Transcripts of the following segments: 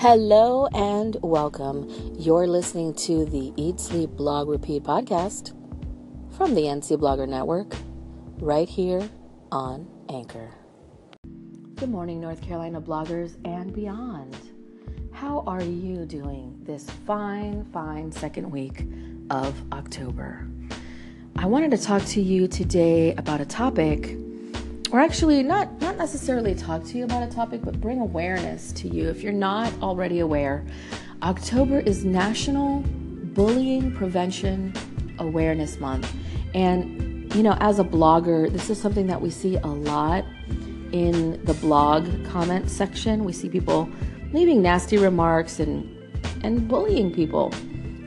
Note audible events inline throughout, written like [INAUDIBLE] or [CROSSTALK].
Hello and welcome. You're listening to the Eat, Sleep, Blog, Repeat podcast from the NC Blogger Network, right here on Anchor. Good morning, North Carolina bloggers and beyond. How are you doing this fine, fine second week of October? I wanted to talk to you today about a topic or actually not not necessarily talk to you about a topic but bring awareness to you. If you're not already aware october is national bullying prevention awareness month. And you know as a blogger this is something that we see a lot in the blog comment section. We see people leaving nasty remarks and and bullying people.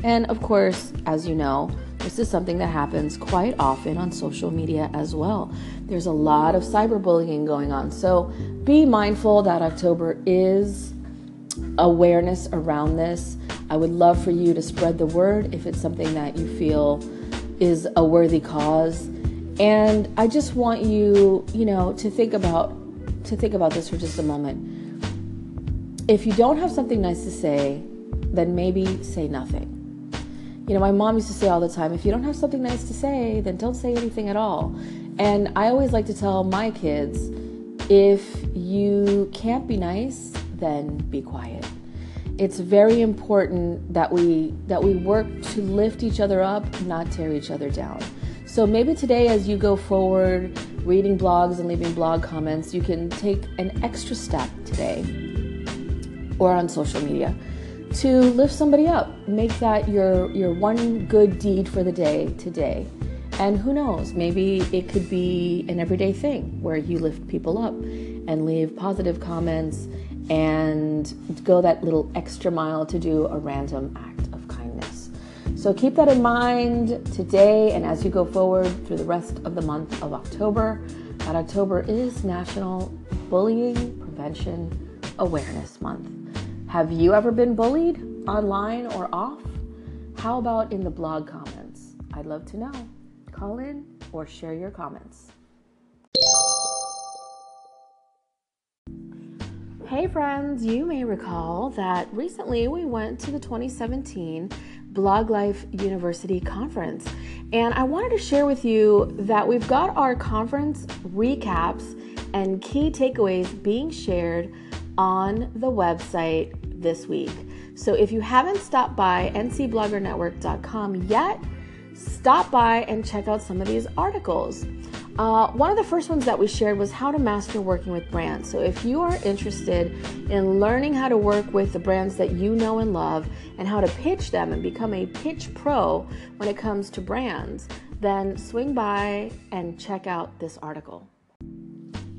And of course as you know this is something that happens quite often on social media as well. There's a lot of cyberbullying going on. So be mindful that October is awareness around this. I would love for you to spread the word if it's something that you feel is a worthy cause. And I just want you, you know, to think about to think about this for just a moment. If you don't have something nice to say, then maybe say nothing. You know, my mom used to say all the time, if you don't have something nice to say, then don't say anything at all. And I always like to tell my kids, if you can't be nice, then be quiet. It's very important that we that we work to lift each other up, not tear each other down. So maybe today as you go forward reading blogs and leaving blog comments, you can take an extra step today or on social media to lift somebody up. Make that your your one good deed for the day today. And who knows, maybe it could be an everyday thing where you lift people up and leave positive comments and go that little extra mile to do a random act of kindness. So keep that in mind today and as you go forward through the rest of the month of October. That October is National Bullying Prevention Awareness Month. Have you ever been bullied online or off? How about in the blog comments? I'd love to know. Call in or share your comments. Hey, friends, you may recall that recently we went to the 2017 Blog Life University Conference. And I wanted to share with you that we've got our conference recaps and key takeaways being shared on the website this week. So if you haven't stopped by ncbloggernetwork.com yet, stop by and check out some of these articles. Uh, one of the first ones that we shared was how to master working with brands. So, if you are interested in learning how to work with the brands that you know and love and how to pitch them and become a pitch pro when it comes to brands, then swing by and check out this article.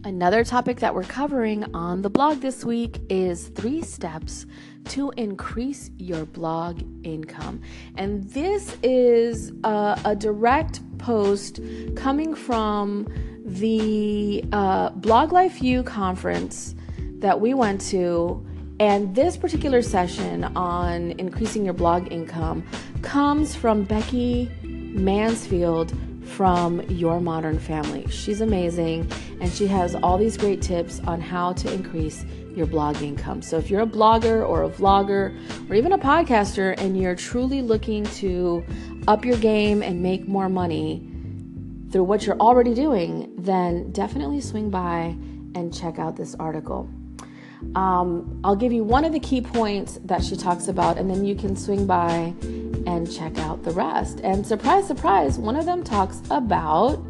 Another topic that we're covering on the blog this week is three steps to increase your blog income. And this is a, a direct post coming from the uh, Blog Life U conference that we went to. And this particular session on increasing your blog income comes from Becky Mansfield from Your Modern Family. She's amazing and she has all these great tips on how to increase your blog income. So if you're a blogger or a vlogger or even a podcaster and you're truly looking to up your game and make more money through what you're already doing, then definitely swing by and check out this article. Um, I'll give you one of the key points that she talks about, and then you can swing by and check out the rest. And surprise, surprise, one of them talks about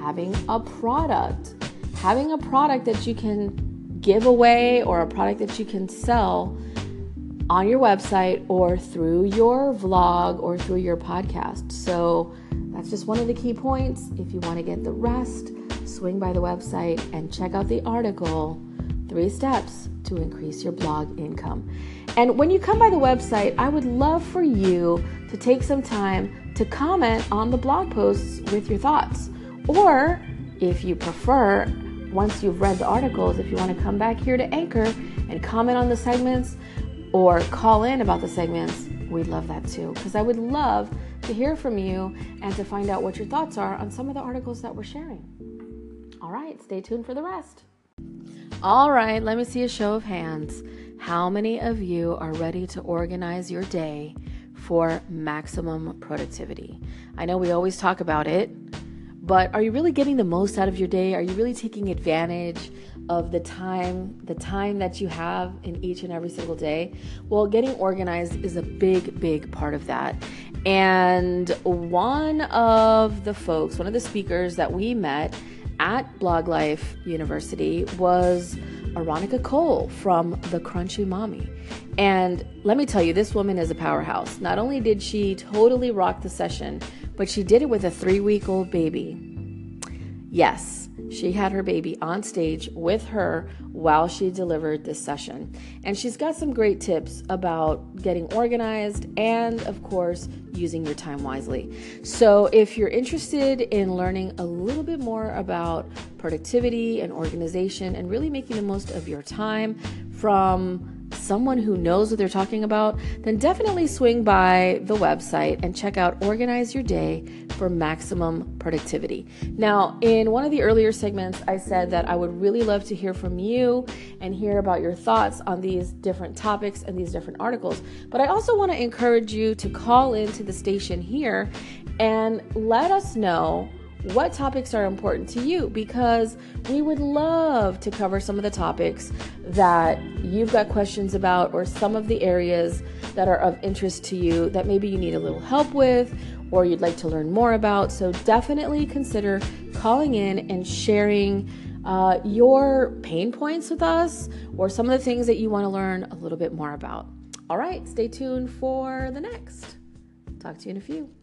having a product, having a product that you can give away or a product that you can sell on your website or through your vlog or through your podcast. So that's just one of the key points. If you want to get the rest, swing by the website and check out the article Three Steps to Increase Your Blog Income. And when you come by the website, I would love for you to take some time to comment on the blog posts with your thoughts. Or if you prefer, once you've read the articles, if you want to come back here to Anchor and comment on the segments or call in about the segments, we'd love that too. Because I would love to hear from you and to find out what your thoughts are on some of the articles that we're sharing. All right, stay tuned for the rest. All right, let me see a show of hands. How many of you are ready to organize your day for maximum productivity? I know we always talk about it, but are you really getting the most out of your day? Are you really taking advantage of the time, the time that you have in each and every single day? Well, getting organized is a big, big part of that. And one of the folks, one of the speakers that we met at Blog Life University was Aronica Cole from The Crunchy Mommy. And let me tell you, this woman is a powerhouse. Not only did she totally rock the session, but she did it with a three week old baby. Yes, she had her baby on stage with her while she delivered this session. And she's got some great tips about getting organized and, of course, using your time wisely. So, if you're interested in learning a little bit more about productivity and organization and really making the most of your time from someone who knows what they're talking about, then definitely swing by the website and check out Organize Your Day for maximum productivity. Now, in one of the earlier segments, I said that I would really love to hear from you and hear about your thoughts on these different topics and these different articles. But I also want to encourage you to call into the station here and let us know what topics are important to you because we would love to cover some of the topics that you've got questions about or some of the areas that are of interest to you that maybe you need a little help with or you'd like to learn more about. So definitely consider calling in and sharing uh, your pain points with us or some of the things that you want to learn a little bit more about. All right, stay tuned for the next. Talk to you in a few.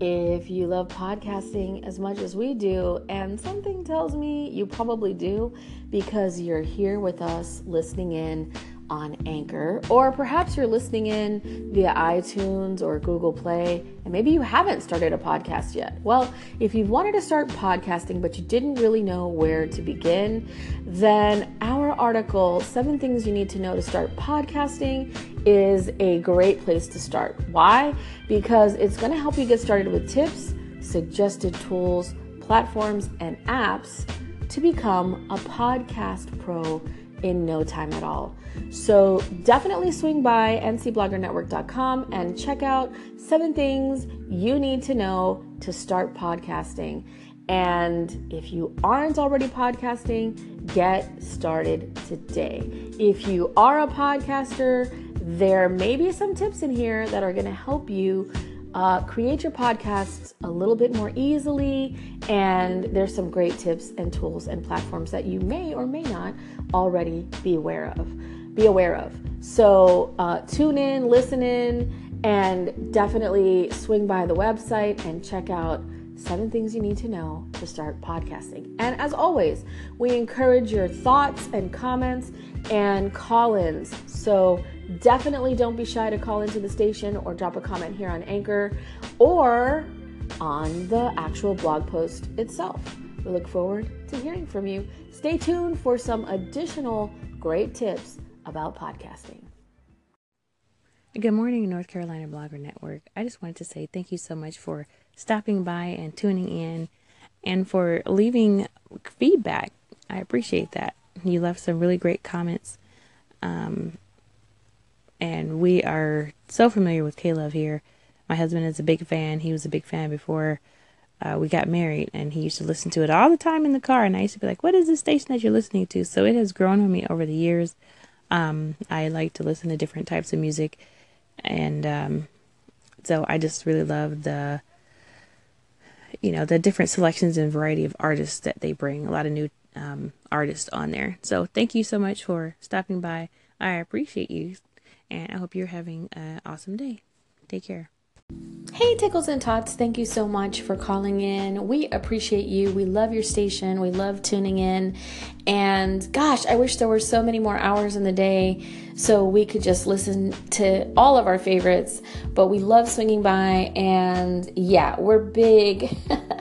If you love podcasting as much as we do, and something tells me you probably do because you're here with us listening in on Anchor, or perhaps you're listening in via iTunes or Google Play, and maybe you haven't started a podcast yet. Well, if you've wanted to start podcasting but you didn't really know where to begin, then our article, Seven Things You Need to Know to Start Podcasting, is a great place to start. Why? Because it's going to help you get started with tips, suggested tools, platforms, and apps to become a podcast pro in no time at all. So definitely swing by ncbloggernetwork.com and check out seven things you need to know to start podcasting. And if you aren't already podcasting, get started today. If you are a podcaster, there may be some tips in here that are going to help you uh, create your podcasts a little bit more easily. And there's some great tips and tools and platforms that you may or may not already be aware of. Be aware of. So uh, tune in, listen in, and definitely swing by the website and check out seven things you need to know to start podcasting. And as always, we encourage your thoughts and comments and call ins. So definitely don't be shy to call into the station or drop a comment here on Anchor or on the actual blog post itself. We look forward to hearing from you. Stay tuned for some additional great tips about podcasting. Good morning, North Carolina Blogger Network. I just wanted to say thank you so much for stopping by and tuning in and for leaving feedback. I appreciate that. You left some really great comments. Um, and we are so familiar with K-Love here. My husband is a big fan. He was a big fan before uh, we got married, and he used to listen to it all the time in the car. And I used to be like, "What is this station that you're listening to?" So it has grown on me over the years. Um, I like to listen to different types of music, and um, so I just really love the, you know, the different selections and variety of artists that they bring. A lot of new um, artists on there. So thank you so much for stopping by. I appreciate you, and I hope you're having an awesome day. Take care. Hey, Tickles and Tots, thank you so much for calling in. We appreciate you. We love your station. We love tuning in. And gosh, I wish there were so many more hours in the day so we could just listen to all of our favorites. But we love swinging by. And yeah, we're big. [LAUGHS]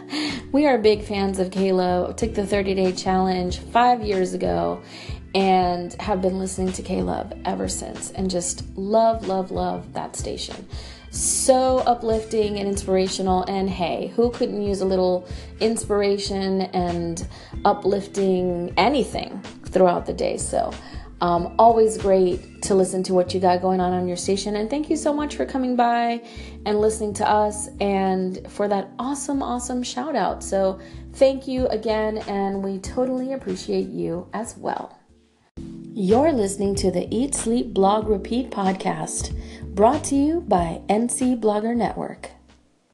we are big fans of K-Love. Took the 30 day challenge five years ago and have been listening to K ever since and just love, love, love that station so uplifting and inspirational. And hey, who couldn't use a little inspiration and uplifting anything throughout the day? So, Um, always great to listen to what you got going on on your station. And thank you so much for coming by and listening to us and for that awesome, awesome shout out. So thank you again, and we totally appreciate you as well. You're listening to the Eat, Sleep, Blog, Repeat podcast brought to you by NC Blogger Network.